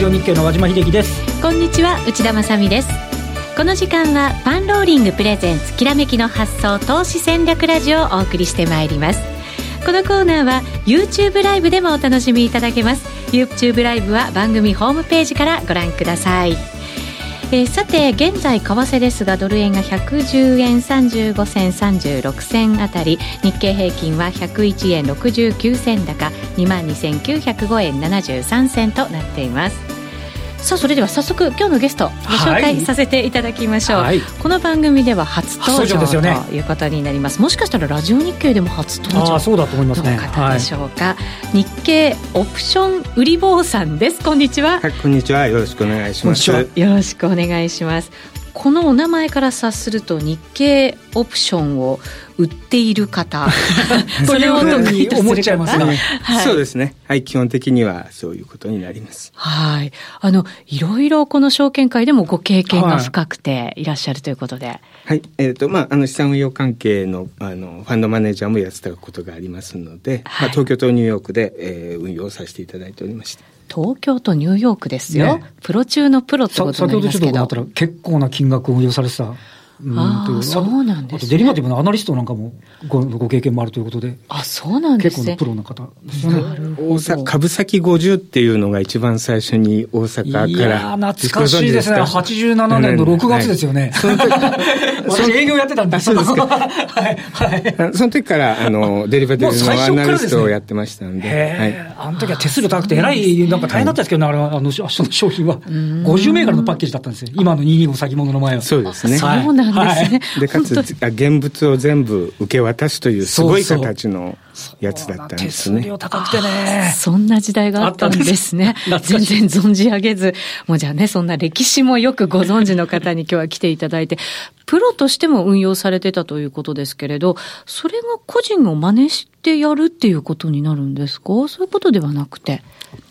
ジオ日経の和島秀樹です。こんにちは内田まさです。この時間はパンローリングプレゼンツきらめきの発想投資戦略ラジオをお送りしてまいります。このコーナーは YouTube ライブでもお楽しみいただけます。YouTube ライブは番組ホームページからご覧ください。えー、さて現在為替ですがドル円が110円35銭36銭あたり。日経平均は101円69銭高2万2905円73銭となっています。さあそれでは早速今日のゲストご紹介させていただきましょう、はい、この番組では初登場ということになります、もしかしたらラジオ日経でも初登場そうだと思いますね。方でしょうか、はい、日経オプション売り坊さんです。こんにちは。はいこんにちは。よろしくお願いします。よろしくお願いしますこのお名前から察すると日経オプションを売っている方。それを特に思っちゃいますね、はい、そうですね。はい。基本的にはそういうことになります。はい。あのいろいろこの証券会でもご経験が深くていらっしゃるということで。はい、えっ、ー、とまああの資産運用関係のあのファンドマネージャーもやってたことがありますので、はい、まあ、東京とニューヨークで、えー、運用させていただいておりました東京とニューヨークですよ。ね、プロ中のプロってことになりますけど。先ほどちょっとったら結構な金額を運用されてたあそうなんです、ね、あとデリバティブのアナリストなんかもごご経験もあるということで。あ、そうなんですね。結構のプロの方ですね。大阪、株先50っていうのが一番最初に大阪から。いや懐かしいですね。87年の6月ですよね。その時、私営業やってたんで。そうですか。はい。はい。その時から、あの、デリバティブのアナリストをやってましたんで。はい。あの時は手数料高くて、えらい、なんか大変だったんですけどね、あの、あの、その商品は。50銘柄のパッケージだったんですよ。今の225先物の前は。そうですね。そうなんですね。で、かつ、現物を全部受け渡すというすごい形のやつだったんですね。手数料高くてね。そんな時代があったんですね。全然存じ上げず、もうじゃあね、そんな歴史もよくご存知の方に今日は来ていただいて、プロとしても運用されてたということですけれど、それが個人を真似してやるっていうことになるんですか？そういうことではなくて。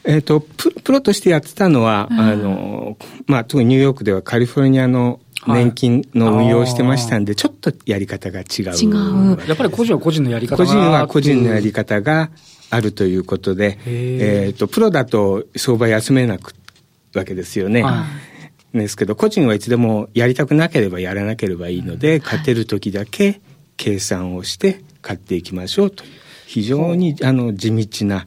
えっ、とプ、プロとしてやってたのは、あの、まあ、特にニューヨークではカリフォルニアの年金の運用をしてましたんで、ちょっとやり方が違う。違う。やっぱり個人は個人のやり方が個人は個人のやり方があるということで、えっ、と、プロだと相場休めなくわけですよね。ですけど、個人はいつでもやりたくなければやらなければいいので、勝てる時だけ計算をして買っていきましょうという。非常にあの地道な、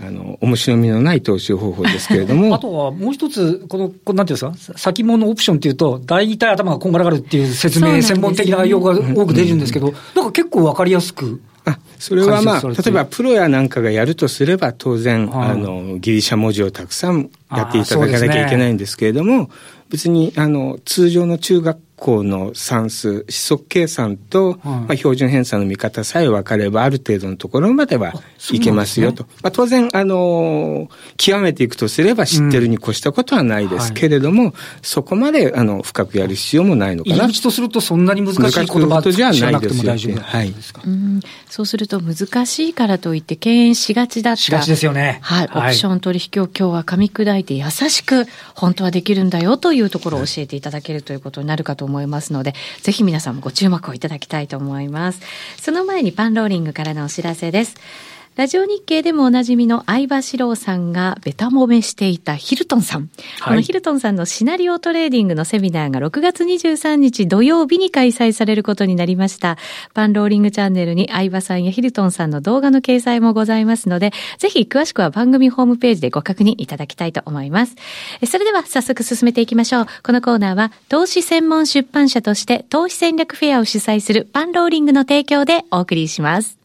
あの面白みのない投資方法ですけれども。あとはもう一つ、この、こなんていうんですか、先物オプションっていうと、大体頭がこんがらがるっていう説明、専門的な用語が多く出るんですけど、なんか結構わかりやすく。あそれはまあ、例えばプロやなんかがやるとすれば、当然、あの、ギリシャ文字をたくさんやっていただかなきゃいけないんですけれども、別に、あの、通常の中学校の算数、指則計算と、まあ、標準偏差の見方さえ分かれば、ある程度のところまではいけますよと。ね、まあ、当然、あの、極めていくとすれば知ってるに越したことはないですけれども、うんはい、そこまで、あの、深くやる必要もないのかな。入り口とするとそんなに難しい言葉じゃないですよ。はい。そうすると難しいからといって敬遠しがちだった。しがちですよね。はい。オプション取引を今日は噛み砕いて優しく本当はできるんだよというところを教えていただけるということになるかと思います思いますので、ぜひ皆さんもご注目をいただきたいと思います。その前にパンローリングからのお知らせです。ラジオ日経でもおなじみの相場志郎さんがベタ褒めしていたヒルトンさん。はい、このヒルトンさんのシナリオトレーディングのセミナーが6月23日土曜日に開催されることになりました。パンローリングチャンネルに相場さんやヒルトンさんの動画の掲載もございますので、ぜひ詳しくは番組ホームページでご確認いただきたいと思います。それでは早速進めていきましょう。このコーナーは投資専門出版社として投資戦略フェアを主催するパンローリングの提供でお送りします。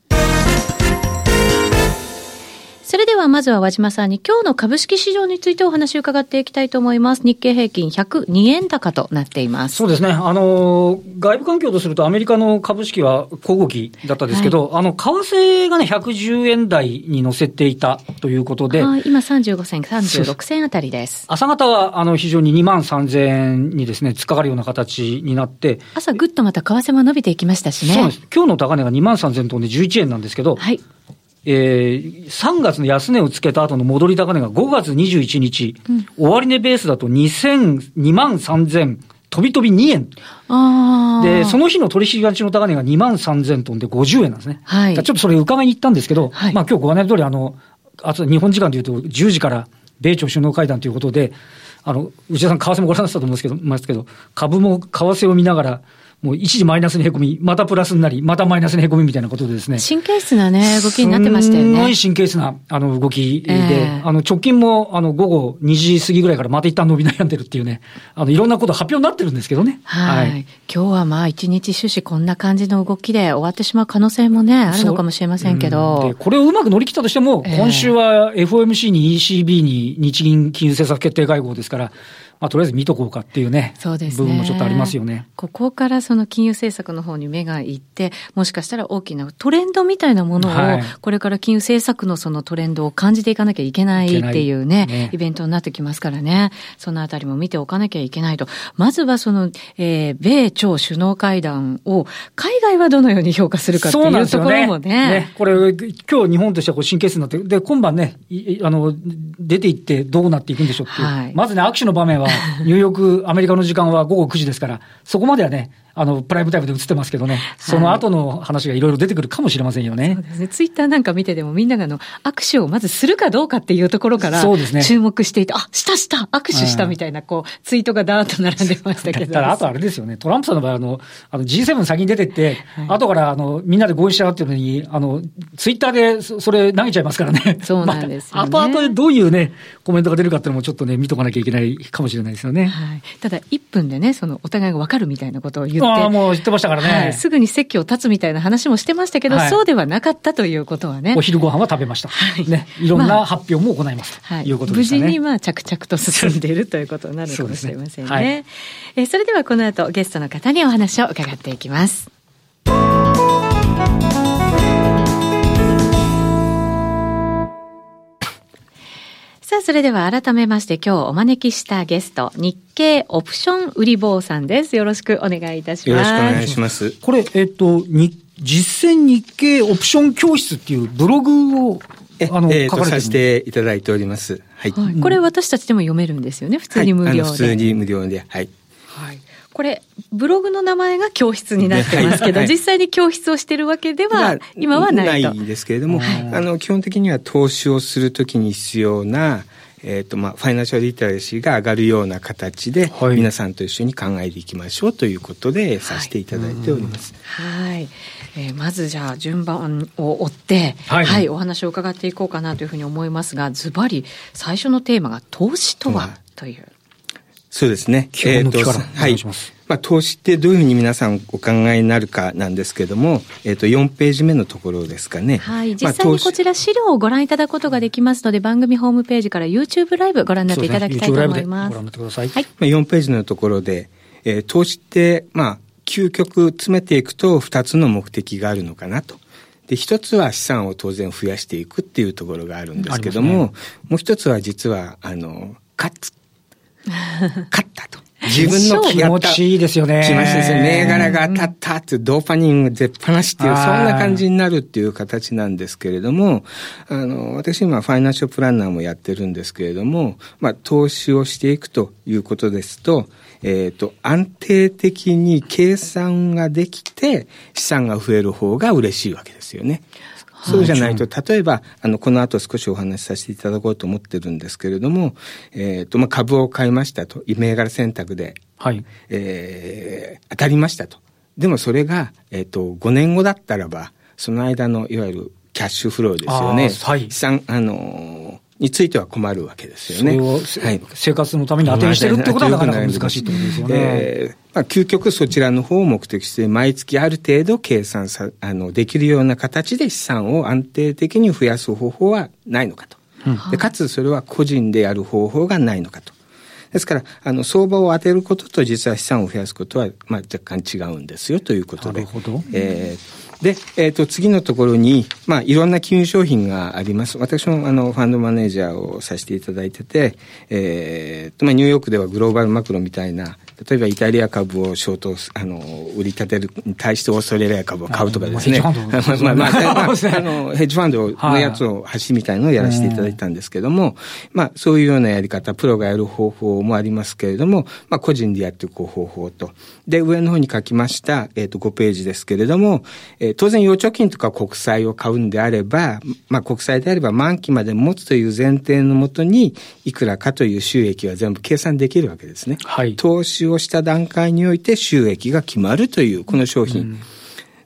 それではまずは和島さんに今日の株式市場についてお話を伺っていきたいと思います。日経平均102円高となっています。そうですね。あの、外部環境とするとアメリカの株式は小動きだったんですけど、はい、あの、為替がね、110円台に乗せていたということで。はい、今35銭、36銭あたりです。朝方は、あの、非常に2万3000円にですね、突っかかるような形になって。朝ぐっとまた為替も伸びていきましたしね。そうです。今日の高値が2万3000トンで11円なんですけど。はい。えー、3月の安値をつけた後の戻り高値が5月21日、うん、終値ベースだと2000、2万3000、飛び飛び2円。で、その日の取引がちの高値が2万3000トンで50円なんですね。はい。ちょっとそれ伺いに行ったんですけど、はい、まあ今日ご案内通り、あの、あと日本時間でいうと10時から米朝首脳会談ということで、あの、内田さん、為替もご覧になったと思うんですけど、ますけど、株も為替を見ながら、もう一時マイナスにへこみ、またプラスになり、またマイナスにへこみみたいなことでですね。神経質なね、動きになってましたよね。すごい神経質な、あの、動きで、えー、あの、直近も、あの、午後2時過ぎぐらいからまた一旦伸び悩んでるっていうね、あの、いろんなこと発表になってるんですけどね。はい。はい、今日はまあ、一日終始こんな感じの動きで終わってしまう可能性もね、あるのかもしれませんけど。これをうまく乗り切ったとしても、今週は FOMC に ECB に日銀金融政策決定会合ですから、まあ、とりあえず見とこうかっていうね、そうですね部分もちょっとありますよね。ここからその金融政策の方に目がいって、もしかしたら大きなトレンドみたいなものを、これから金融政策のそのトレンドを感じていかなきゃいけないっていうね、ねイベントになってきますからね、そのあたりも見ておかなきゃいけないと。まずはその、えー、米朝首脳会談を、海外はどのように評価するかっていうところもね。ねねこれ、今日日本としてはこう神経質になって、で、今晩ね、あの、出ていってどうなっていくんでしょうっていう。はい、まずね、握手の場面は、ニューヨーク、アメリカの時間は午後9時ですから、そこまではね、あの、プライムタイムで映ってますけどね、その後の話がいろいろ出てくるかもしれませんよね。そうですね。ツイッターなんか見ててもみんながあの、握手をまずするかどうかっていうところから、そうですね。注目していて、あ、したした握手したみたいな、こう、ツイートがだーっと並んでましたけど。ただ、あとあれですよね、トランプさんの場合、あの、あの G7 先に出てって、はい、後からあの、みんなで合意しちゃうっていうのに、あの、ツイッターでそそれ投げちゃいますからね。そうなんですよ、ね。まあ、後々でどういうね、コメントが出るかっていうのもちょっとね、見とかなきゃいけないかもしれないですよね。はい。ただ、1分でね、その、お互いが分かるみたいなことを言って。ああ、もう言ってましたからね、はい、すぐに席を立つみたいな話もしてましたけど、はい、そうではなかったということはね。お昼ご飯は食べました。はい。ね、いろんな発表も行いますと、まあ、いうことですね。無事にまあ着々と進んでいるということになるかもしれませんね。はい、えそれではこの後ゲストの方にお話を伺っていきます。さあ、それでは改めまして今日お招きしたゲスト、日経オプション売り坊さんです。よろしくお願いいたします。よろしくお願いします。これ、えっと、に実践日経オプション教室っていうブログをあの、えー、書かれてさせていただいております。はい。はい、これ私たちでも読めるんですよね。普通に無料で。はい、普通に無料で。はい。はい。これ、ブログの名前が教室になってますけど、はい、実際に教室をしてるわけでは、今はないと。ないんですけれども、はい、あの、基本的には投資をするときに必要な、えっ、ー、と、まあ、ファイナンシャルリテラシーが上がるような形で、はい、皆さんと一緒に考えていきましょうということで、させていただいております。はい。はい、えー、まずじゃあ、順番を追って、はい、はい、お話を伺っていこうかなというふうに思いますが、ズバリ、最初のテーマが投資とは、という。そうですね。基本の基からお願いします。まあ、投資ってどういうふうに皆さんお考えになるかなんですけれども、えっ、ー、と、4ページ目のところですかね。はい。実際にこちら資料をご覧いただくことができますので、番組ホームページから YouTube ライブご覧になっていただきたいと思います。ね、ご覧になってください。はい。まあ、4ページのところで、えー、投資って、まあ、究極詰めていくと2つの目的があるのかなと。で、一つは資産を当然増やしていくっていうところがあるんですけども、ね、もう一つは実は、あの、勝つ。勝ったと。自分の気持ちいいですよね。気持ちですね。銘柄が当たったっていうドーパニング出っ放しっていう、そんな感じになるっていう形なんですけれども、あの、私今ファイナンシャルプランナーもやってるんですけれども、まあ、投資をしていくということですと、えっ、ー、と、安定的に計算ができて資産が増える方が嬉しいわけですよね。そうじゃないと、例えば、あの、この後少しお話しさせていただこうと思ってるんですけれども、えっ、ー、と、まあ、株を買いましたと、銘柄選択で、はい。えー、当たりましたと。でもそれが、えっ、ー、と、5年後だったらば、その間の、いわゆるキャッシュフローですよね。はい。資産、あのについては困るわけですよね。はい、生活のために当てにしてるってことはなかなか難しいってことですよね。えー、まあ、究極そちらの方を目的して、毎月ある程度計算さ、あの、できるような形で資産を安定的に増やす方法はないのかと。うん、でかつそれは個人でやる方法がないのかと。ですから、あの、相場を当てることと実は資産を増やすことは、まあ、若干違うんですよということで。なるほど。えーで、えっ、ー、と、次のところに、まあ、いろんな金融商品があります。私も、あの、ファンドマネージャーをさせていただいてて、えっ、ー、と、まあ、ニューヨークではグローバルマクロみたいな、例えばイタリア株をショート、あの、売り立てるに対してオーストラリア株を買うとかですね。まあ、まあ、まあ、あの、ヘッジファンドのやつを橋みたいのをやらせていただいたんですけども、まあ、そういうようなやり方、プロがやる方法もありますけれども、まあ、個人でやっていく方法と。で、上の方に書きました、えっ、ー、と、5ページですけれども、えー、当然、預貯金とか国債を買うんであれば、まあ、国債であれば満期まで持つという前提のもとに、いくらかという収益は全部計算できるわけですね。はい。投資をした段階において収益が決まるというこの商品。うん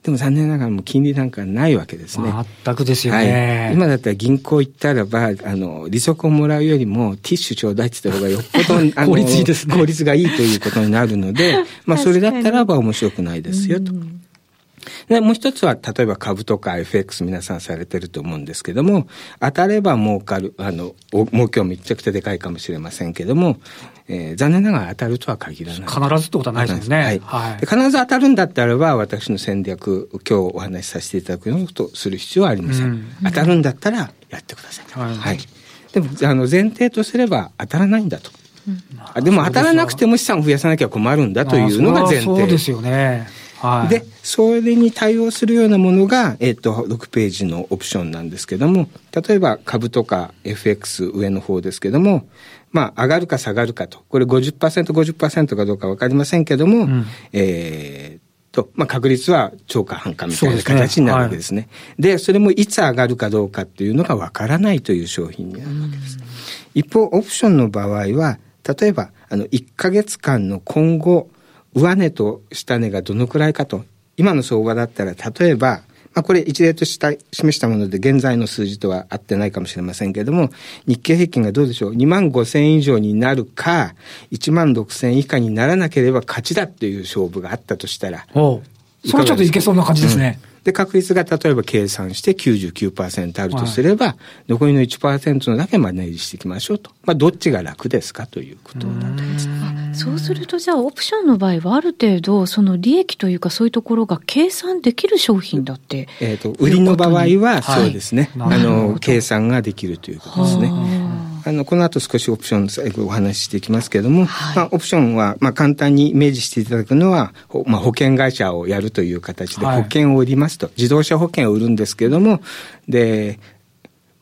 でも残念ながらもう金利なんかないわけですね。全くですよね。はい、今だったら銀行行ったらば、あの、利息をもらうよりもティッシュちょうだいって言った方がよっぽど、あの、効率いいですね。効率がいいということになるので、まあそれだったらば面白くないですよと。で、もう一つは、例えば株とか FX 皆さんされてると思うんですけども、当たれば儲かる、あの、儲けはめちゃくちゃでかいかもしれませんけども、えー、残念ながら当たるとは限らない。必ずってことはないですね。はい。はい、必ず当たるんだったらば、私の戦略、今日お話しさせていただくようなことをする必要はありません。うん、当たるんだったらやってください。はい。はい、でも、あの、前提とすれば当たらないんだと。うん、でも当たらなくても資産を増やさなきゃ困るんだというのが前提。そうですよね。はい、で、それに対応するようなものが、えっ、と、6ページのオプションなんですけども、例えば株とか FX 上の方ですけども、まあ、上がるか下がるかと。これ50%、50%かどうかわかりませんけども、うん、えー、と、まあ、確率は超過半過みたいな形になるわけですね。で、ねはい、それもいつ上がるかどうかっていうのがわからないという商品になるわけです。一方、オプションの場合は、例えば、あの、1ヶ月間の今後、上値と下値がどのくらいかと。今の相場だったら、例えば、まあ、これ一例とした示したもので現在の数字とは合ってないかもしれませんけれども、日経平均がどうでしょう ?2 万5千以上になるか、1万6千以下にならなければ勝ちだっていう勝負があったとしたら。おそれはちょっといけそうな感じですね。うんで、確率が例えば計算して99%あるとすれば、はい、残りの1%のだけマネージしていきましょうと。まあ、どっちが楽ですかということだと思います。そうすると、じゃあ、オプションの場合は、ある程度、その利益というか、そういうところが計算できる商品だって。えっ、と、売りの場合は、そうですね。はい、あの、計算ができるということですね。あの、この後少しオプション最後お話ししていきますけれども、はい、まあ、オプションは、まあ、簡単にイメージしていただくのは、まあ、保険会社をやるという形で保険を売りますと、はい、自動車保険を売るんですけれども、で、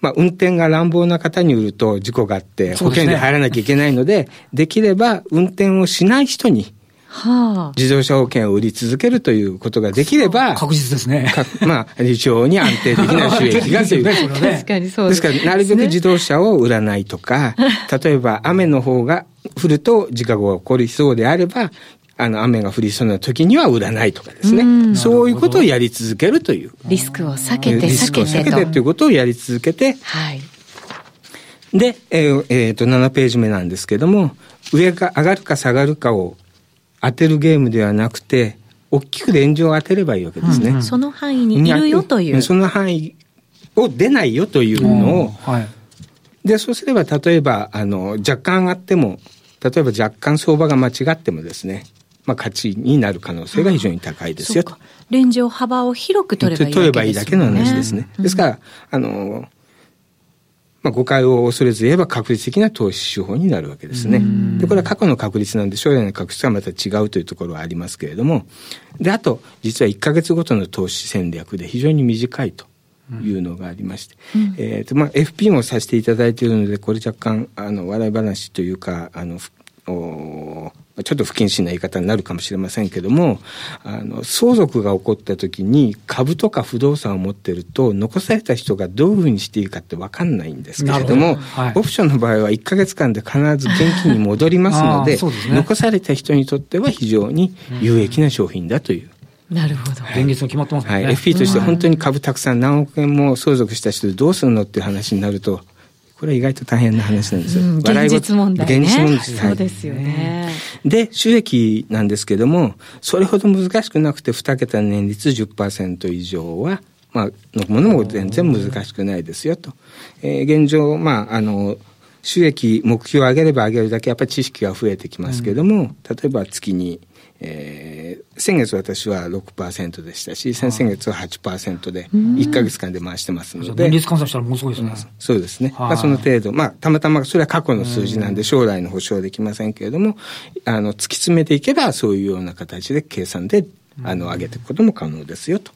まあ、運転が乱暴な方に売ると事故があって、保険で入らなきゃいけないので、でね、できれば運転をしない人に、はあ、自動車保険を売り続けるということができれば、確実ですね。まあ、非常に安定的な収益がという。確かにそうです。ですから、なるべく自動車を売らないとか、例えば雨の方が降ると事故が起こりそうであれば、あの、雨が降りそうな時には売らないとかですね。そういうことをやり続けるという。リスクを避けて、リスクを避けてということをやり続けて、はい。で、えー、えー、と、7ページ目なんですけども、上が上がるか下がるかを当てるゲームではなくて、大きくレンジを当てればいいわけですね。うんうん、その範囲にいるよという。その範囲を出ないよというのを、はい、で、そうすれば、例えば、あの、若干上がっても、例えば若干相場が間違ってもですね、まあ、勝ちになる可能性が非常に高いですよと。レンジを幅を広く取ればいい、ね、取ればいいだけの話ですね。ですから、あの、まあ、誤解を恐れず言えば確率的な投資手法になるわけですね。で、これは過去の確率なんで将来の確率はまた違うというところはありますけれども、で、あと、実は1ヶ月ごとの投資戦略で非常に短いと。いうのがありまして、うん、えっ、と、まあ、FP もさせていただいているので、これ若干、あの、笑い話というか、あの、おちょっと不謹慎な言い方になるかもしれませんけども、あの、相続が起こった時に株とか不動産を持ってると、残された人がどういうふうにしていいかって分かんないんですけれども、はい、オプションの場合は1ヶ月間で必ず現金に戻りますので、ね、残された人にとっては非常に有益な商品だという。なるほど。現実も決まってますね。はい。FP として本当に株たくさん何億円も相続した人でどうするのっていう話になると、これは意外と大変な話なんですよ。うん、現実問題、ね、現実問題。そうですよね。で、収益なんですけども、それほど難しくなくて2桁年率10%以上は、まあ、のものも全然難しくないですよと。えー、現状、まあ、あの、収益目標を上げれば上げるだけやっぱり知識が増えてきますけども、うん、例えば月にえー、先月私は6%でしたし、先々月は8%で、1か月間で回してますので。年率換算したらものすごいですね。そうですね。まあ、その程度、まあ、たまたまそれは過去の数字なんで、将来の保証はできませんけれども、あの、突き詰めていけば、そういうような形で計算で、あの、上げていくことも可能ですよと。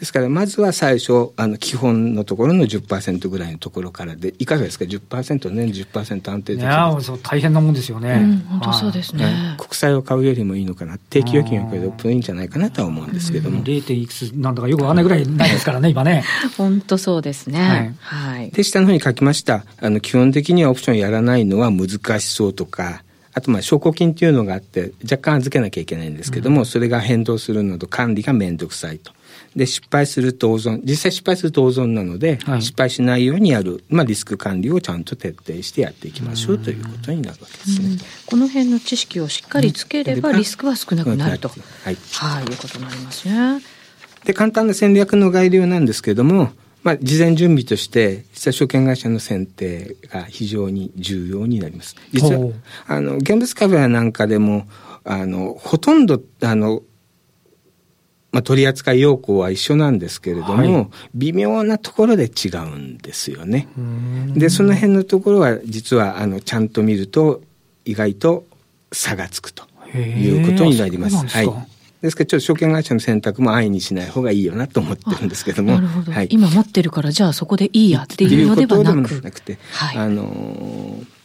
ですから、まずは最初、あの、基本のところの10%ぐらいのところからで、いかがですか ?10%、年10%安定的いやそう、大変なもんですよね。うん、本当そうですね、国債を買うよりもいいのかな？定期預金を買うといいんじゃないかなとは思うんですけども。0. いくつなんだかよくわかんないぐらいないですからね、今ね。本当そうですね。はい。はい、で、下の方に書きました。あの、基本的にはオプションやらないのは難しそうとか、あとまあ証拠金っていうのがあって若干預けなきゃいけないんですけども、うん、それが変動するのと管理が面倒くさいと。で、失敗すると大損、実際失敗すると大損なので、はい、失敗しないようにやる、まあ、リスク管理をちゃんと徹底してやっていきましょうということになるわけですね。この辺の知識をしっかりつければ、リスクは少なくなると、はい、はい、いうことになりますね。で、簡単な戦略の概要なんですけれども、まあ、事前準備として、実は証券会社の選定が非常に重要になります。実は、あの、現物株やなんかでも、あの、ほとんど、あの、まあ、取扱要項は一緒なんですけれども、はい、微妙なところで違うんですよね。で、その辺のところは実はあのちゃんと見ると意外と差がつくということになります。はい。ですからちょっと証券会社の選択も安易にしない方がいいよなと思ってるんですけども。なるほど。はい、今持ってるからじゃあそこでいいやっていうのではなく。なくて、はい、あのー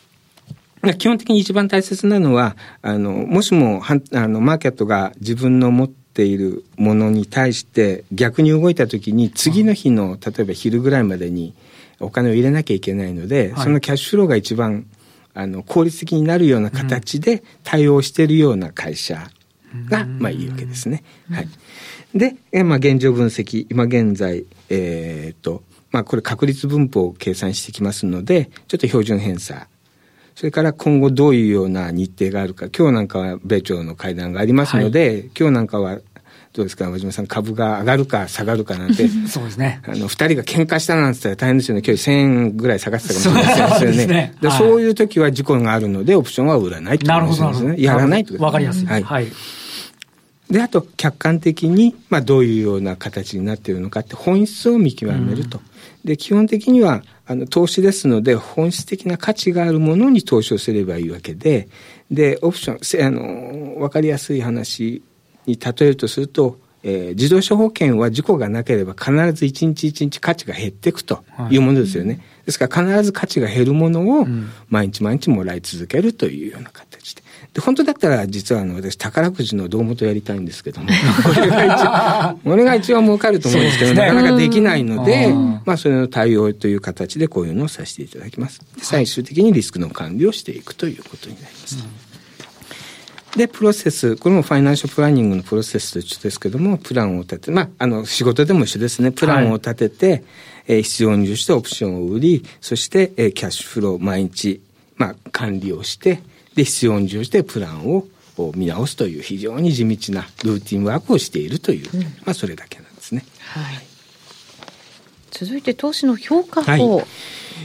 基本的に一番大切なのは、あの、もしも、あの、マーケットが自分の持ってているものに対して逆に動いた時に次の日の例えば昼ぐらいまでにお金を入れなきゃいけないので、はい、そのキャッシュフローが一番あの効率的になるような形で対応しているような会社が、まあいいわけですね。はい、で、えまあ、現状分析今現在、えー、っとまあ、これ確率分布を計算してきますのでちょっと標準偏差それから今後どういうような日程があるか、今日なんかは米朝の会談がありますので、はい、今日なんかはどうですか、和島さん、株が上がるか下がるかなんて、そうですね。あの、二人が喧嘩したなんて言ったら大変ですよね。今日1000円ぐらい下がってたかもしれないですよね。そうですね。で、はい、そういう時は事故があるので、オプションは売らないってことですね。やらないとわかりやすい。はい。はい、で、あと、客観的に、まあ、どういうような形になっているのかって、本質を見極めると。で、基本的には、あの、投資ですので、本質的な価値があるものに投資をすればいいわけで、で、オプション、あの、わかりやすい話に例えるとすると、えー、自動車保険は事故がなければ必ず一日一日価値が減っていくというものですよね。はい、ですから必ず価値が減るものを毎日毎日もらい続けるというような形で。で、本当だったら実はあの私宝くじの胴元やりたいんですけども、これが一番、これが一番儲かると思うんですけど、ね、なかなかできないので、まあそれの対応という形でこういうのをさせていただきます。最終的にリスクの管理をしていくということになります。うんで、プロセス、これもファイナンシャルプランニングのプロセスと一緒ですけども、プランを立て、まあ、あの、仕事でも一緒ですね。プランを立てて、はい、えー、必要に応じてオプションを売り、そして、えー、キャッシュフロー毎日、まあ、管理をして、で、必要に応じてプランを見直すという非常に地道なルーティンワークをしているという、うん、まあ、それだけなんですね。はい。続いて、投資の評価法。はい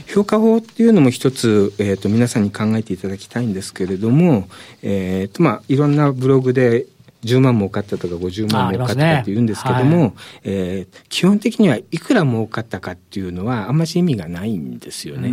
評価法っていうのも一つ、えーと、皆さんに考えていただきたいんですけれども、えーとまあ、いろんなブログで10万儲かったとか50万儲かったって言うんですけども、ねはい、えー、基本的にはいくら儲かったかっていうのはあんまり意味がないんですよね。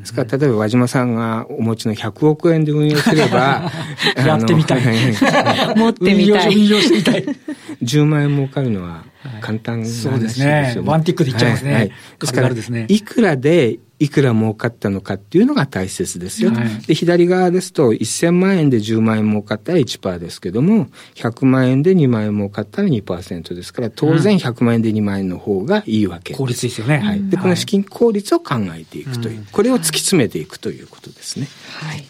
ですから例えば和島さんがお持ちの100億円で運用すれば やってみたい。持ってみたい。運用してみたい。10万円儲かるのは簡単な話ですよね。そうですね。ワンティックでいっちゃいますね。はい、ですから、いくらでいくら儲かったのかっていうのが大切ですよ。はい、で、左側ですと、1000万円で10万円儲かったら1%ですけども、100万円で2万円儲かったら2%ですから、当然100万円で2万円の方がいいわけです。効率ですよね。はい。で、この資金効率を考えていくという、これを突き詰めていくということですね。はい。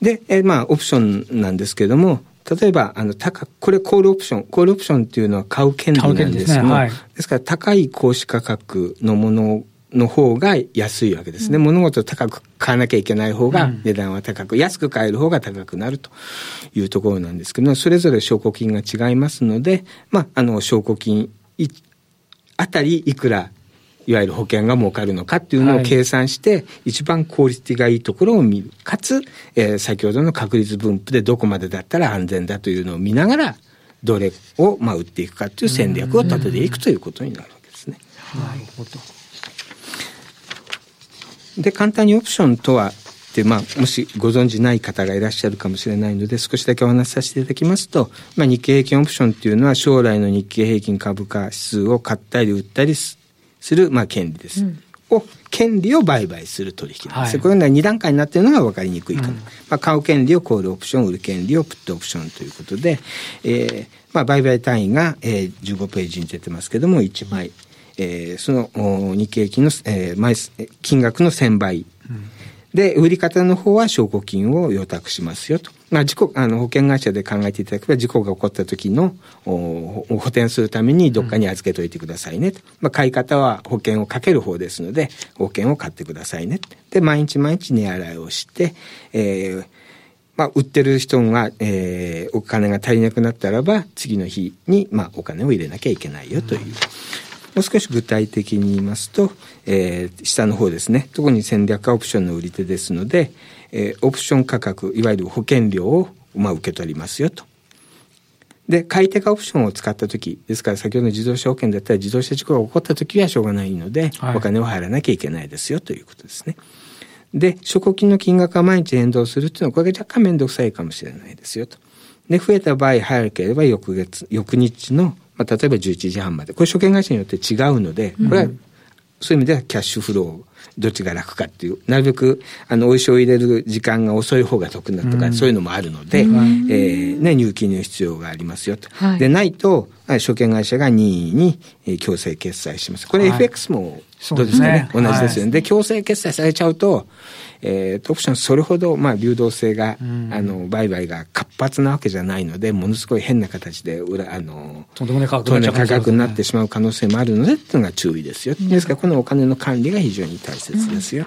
で、えまあ、オプションなんですけれども、例えば、あの、高、これコールオプション。コールオプションっていうのは買う権利なんですが、ねはい、ですから高い公資価格のものの方が安いわけですね。うん、物事を高く買わなきゃいけない方が値段は高く、うん、安く買える方が高くなるというところなんですけど、それぞれ証拠金が違いますので、まあ、あの、証拠金あたりいくらいわゆる保険が儲かるのかっていうのを計算して、はい、一番効率がいいところを見る。かつ、えー、先ほどの確率分布でどこまでだったら安全だというのを見ながら、どれを、まあ、売っていくかという戦略を立てていくということになるわけですね。なるほど。で、簡単にオプションとは、で、まあ、もしご存知ない方がいらっしゃるかもしれないので、少しだけお話しさせていただきますと、まあ、日経平均オプションっていうのは、将来の日経平均株価指数を買ったり売ったりする、まあ、権利です。うんを、権利を売買する取引なんです、はい、これが2段階になっているのが分かりにくいかな。うん、まあ、買う権利をコールオプション、売る権利をプットオプションということで、えー、まあ、売買単位が、えー、15ページに出てますけども、1枚、えー、その日経金の、えー、金額の1000倍。うんで、売り方の方は証拠金を予託しますよと。まあ、事故、あの、保険会社で考えていただければ、事故が起こった時の、お補填するためにどっかに預けといてくださいねと。まあ、買い方は保険をかける方ですので、保険を買ってくださいね。で、毎日毎日値洗いをして、えー、まあ、売ってる人が、えー、お金が足りなくなったらば、次の日に、まあ、お金を入れなきゃいけないよという。うんもう少し具体的に言いますと、えー、下の方ですね特に戦略化オプションの売り手ですので、えー、オプション価格いわゆる保険料を、まあ、受け取りますよと。で買い手がオプションを使った時ですから先ほどの自動車保険だったら自動車事故が起こった時はしょうがないので、はい、お金を払わなきゃいけないですよということですね。で、証拠金の金額が毎日変動するっていうのは、これが若干面倒くさいかもしれないですよと。で、増えた場合、早ければ翌月、翌日のまあ、例えば11時半まで。これ証券会社によって違うので、これは、そういう意味ではキャッシュフロー、どっちが楽かっていう、なるべく、あの、おいしを入れる時間が遅い方が得なとか、うん、そういうのもあるので、うん、えー、ね、入金の必要がありますよと。はい、で、ないと、証券会社が任意に強制決済します。これ FX もどうですかね、はい、同じですよね。で、強制決済されちゃうと、えー、オプションそれほど、まあ、流動性が、うん、あの、売買が活発なわけじゃないので、ものすごい変な形で、裏、あの、とんでもない価格になってしまう可能性もあるので、っていうのが注意ですよ。ですから、このお金の管理が非常に大切ですよ。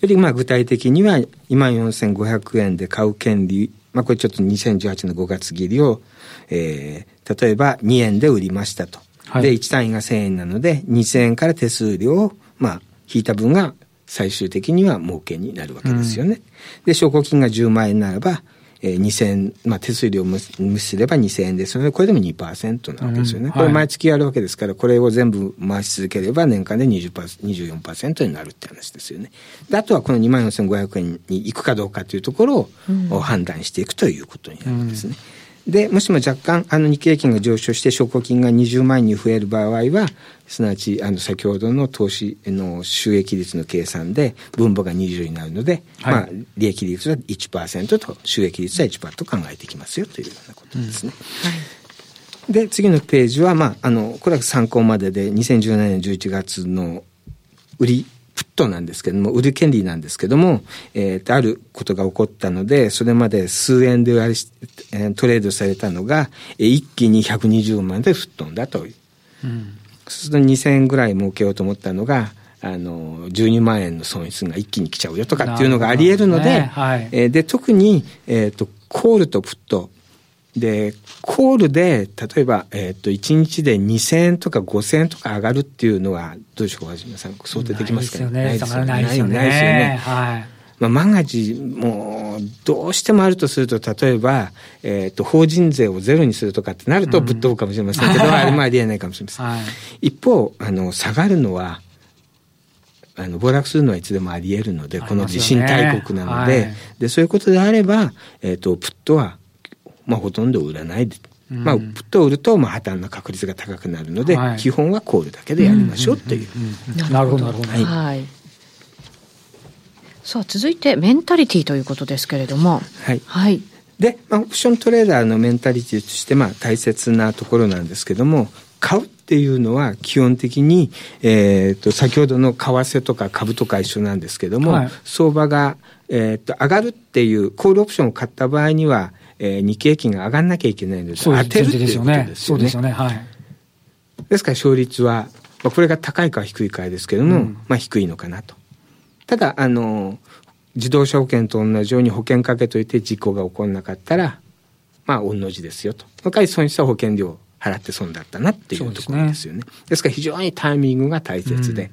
より、まあ、具体的には、2万4500円で買う権利、まあ、これちょっと2018の5月切りを、えー、例えば2円で売りましたと。はい、で、1単位が1000円なので、2000円から手数料を、まあ、引いた分が最終的には儲けになるわけですよね。うん、で、証拠金が10万円ならば、えー、2000まあ、手数料を無視すれば2000円ですので、これでも2%なわけですよね。うん、これ毎月やるわけですから、これを全部回し続ければ年間で20% 24%になるって話ですよね。で、あとはこの2万4500円に行くかどうかというところを判断していくということになるんですね。うんで、もしも若干、あの、日経金が上昇して証拠金が20万円に増える場合は、すなわち、あの、先ほどの投資の収益率の計算で、分母が20になるので、はい、まあ、利益率は1%と、収益率は1%と考えていきますよというようなことですね。うんはいで、次のページは、まあ、あの、これは参考までで、2017年11月の売りプットなんですけども、売る権利なんですけども、えー、あることが起こったので、それまで数円で割り、えー、トレードされたのが、えー、一気に120万で吹っ飛んだという。うん、そうすると2000円ぐらい儲けようと思ったのが、あの、12万円の損失が一気に来ちゃうよとかっていうのがあり得るので、ねはい、えー、で、特に、えっ、ー、と、コールとプット、で、コールで、例えば、えっ、ー、と、1日で2000円とか5000円とか上がるっていうのは、どうでしょうか、はじめさん、想定できますかね？ないですよね。ないですよね。ないですよね。はい。まあ、万が一、もう、どうしてもあるとすると、例えば、えっ、ー、と、法人税をゼロにするとかってなると、ぶっ飛ぶかもしれませんけど、うん、あれもありえないかもしれません。はい、一方、あの、下がるのは、あの暴落するのはいつでもあり得るので、この地震大国なので、はい、で、そういうことであれば、えっ、ー、と、プットはまあ、ほとんど売らないで、うん、まあ、プットを売ると、まあ、破綻の確率が高くなるので、はい、基本はコールだけでやりましょうという。なるほど、なるほど。はい、はいさあ続いてメンタリティということですけれども。はい。はい。で、まあ、オプショントレーダーのメンタリティとして、まあ、大切なところなんですけども、買うっていうのは基本的に、えっ、ー、と、先ほどの為替とか株とか一緒なんですけども、はい、相場が、えっ、ー、と、上がるっていうコールオプションを買った場合には、えー、日経平均が上がんなきゃいけないので、当てるっていうことですよね。そうですよね。はい。ですから勝率は、まあ、これが高いか低いかですけども、うん、まあ低いのかなと。ただ、あの、自動車保険と同じように保険かけといて事故が起こらなかったら、まあ、御の字ですよと。若い損失は保険料払って損だったなっていうところですよね。ですねですから非常にタイミングが大切で、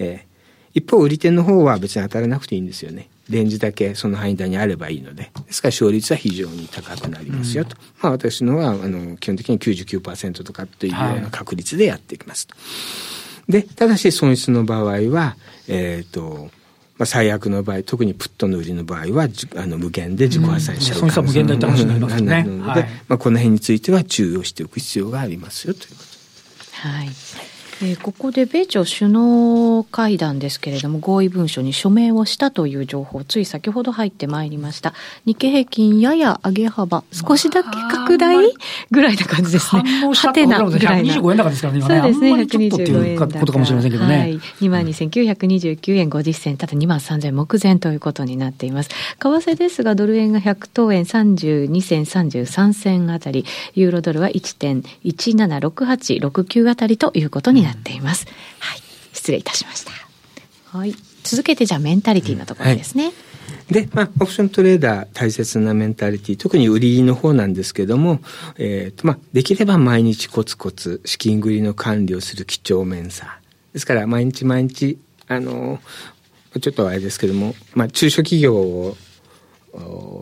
うん、えー、一方売り手の方は別に当たらなくていいんですよね。レンジだけその範囲内にあればいいので、ですから勝率は非常に高くなりますよと。うん、まあ私のは、あの、基本的に99%とかというような確率でやっていきますと。はい、で、ただし損失の場合は、えっ、ー、と、まあ、最悪の場合、特にプットの売りの場合は、あの無限で自己破産しちゃう可能性、うん、無限大って話になりますね。ので、はい、まあ、この辺については注意をしておく必要がありますよということ。はい。えー、ここで米朝首脳会談ですけれども、合意文書に署名をしたという情報、つい先ほど入ってまいりました。日経平均やや上げ幅、少しだけ拡大？ぐらいな感じですね。はてなぐらいな。125円高ですからね、今ね。そうですね、125円高。ことかもしれませんけどね。はい。22,929円50銭、ただ23,000目前ということになっています。為替ですが、ドル円が100等円32銭33銭あたり、ユーロドルは1.176869あたりということになっています。はい。失礼いたしました。はい。続けてじゃあメンタリティのところですね。はいで、まあ、オプショントレーダー大切なメンタリティ、特に売りの方なんですけども、えー、と、まあ、できれば毎日コツコツ資金繰りの管理をする几帳面さ。ですから、毎日毎日、あの、ちょっとあれですけども、まあ、中小企業を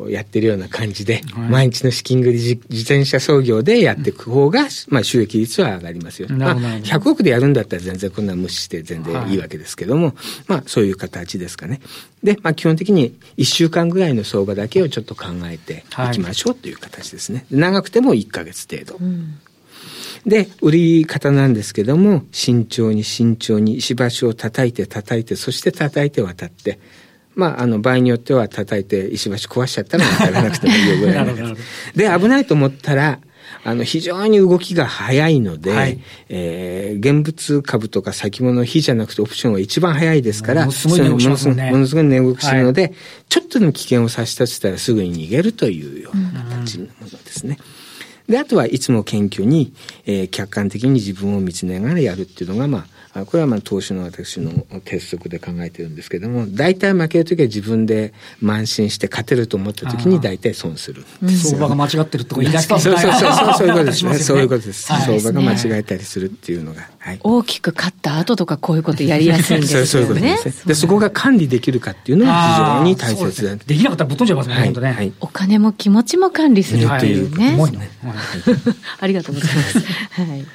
やってるような感じで、はい、毎日の資金繰り自転車操業でやっていく方が、まあ、収益率は上がりますよ。まあ、100億でやるんだったら全然こんな無視して全然いいわけですけども、はい、まあ、そういう形ですかね。で、まあ、基本的に1週間ぐらいの相場だけをちょっと考えていきましょうという形ですね。長くても1か月程度。うんで、売り方なんですけども、慎重に慎重に石橋を叩いて叩いて、そして叩いて渡って、まあ、あの、場合によっては叩いて石橋壊しちゃったら渡らなくてもいいぐらい で、危ないと思ったら、あの、非常に動きが早いので、はい、えー、現物株とか先物比じゃなくてオプションは一番早いですから、ものすごい値動きすね。ものすごい値動きするので、はい、ちょっとでも危険を差し立てたらすぐに逃げるというような形のものですね。で、あとはいつも謙虚に、えー、客観的に自分を見つめながらやるっていうのが、まあ、これはまあ投資の私の鉄則で考えてるんですけども、大体負けるときは自分で慢心して勝てると思ったときに大体損する、相場が間違ってるとか言い出したそうそうそうそう、そういうことですね。そういうことです。相場が間違えたりするっていうのが。はい、大きく勝った後とかこういうことやりやすいんですよね。そういうことですね。で、そこが管理できるかっていうのは非常に大切だ。できなかったらぶっ飛んじゃいますね、本当ね。お金も気持ちも管理するっていうね。ありがとうございます。はい。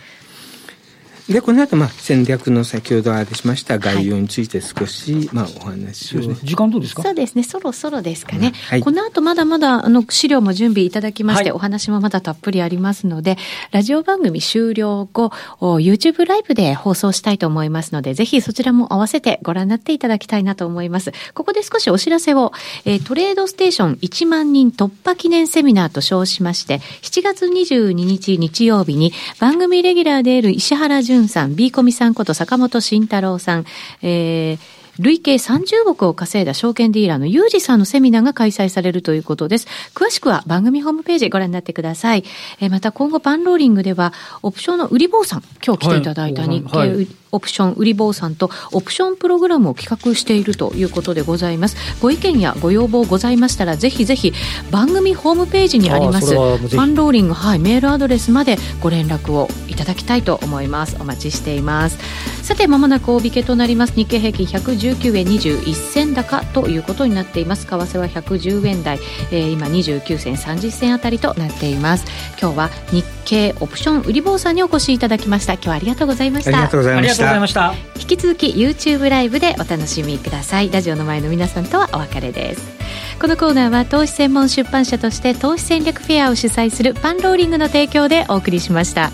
で、この後、まあ、戦略の先ほどあれしました概要について少し、はい、まあ、お話を、ね、時間どうですか？そうですね、そろそろですかね。はい、この後、まだまだ、あの、資料も準備いただきまして、はい、お話もまだたっぷりありますので、ラジオ番組終了後、YouTube ライブで放送したいと思いますので、ぜひそちらも合わせてご覧になっていただきたいなと思います。ここで少しお知らせを、えー、トレードステーション1万人突破記念セミナーと称しまして、7月22日日曜日に、番組レギュラーである石原淳さん、B コミさんこと坂本慎太郎さん、えー、累計30億を稼いだ証券ディーラーのユージさんのセミナーが開催されるということです。詳しくは番組ホームページご覧になってください。えー、また今後パンローリングでは、オプションの売り坊さん、今日来ていただいた日経、はいはい。オプション売り坊さんとオプションプログラムを企画しているということでございます。ご意見やご要望ございましたらぜひぜひ番組ホームページにありますファンローリング、はい、メールアドレスまでご連絡を。いただきたいと思います。お待ちしています。さてまもなく大引けとなります。日経平均119円21銭高ということになっています。為替は110円台、えー、今29銭30銭あたりとなっています。今日は日経オプション売り坊さんにお越しいただきました。今日はありがとうございました。ありがとうございました。引き続き YouTube ライブでお楽しみください。ラジオの前の皆さんとはお別れです。このコーナーは投資専門出版社として投資戦略フェアを主催するパンローリングの提供でお送りしました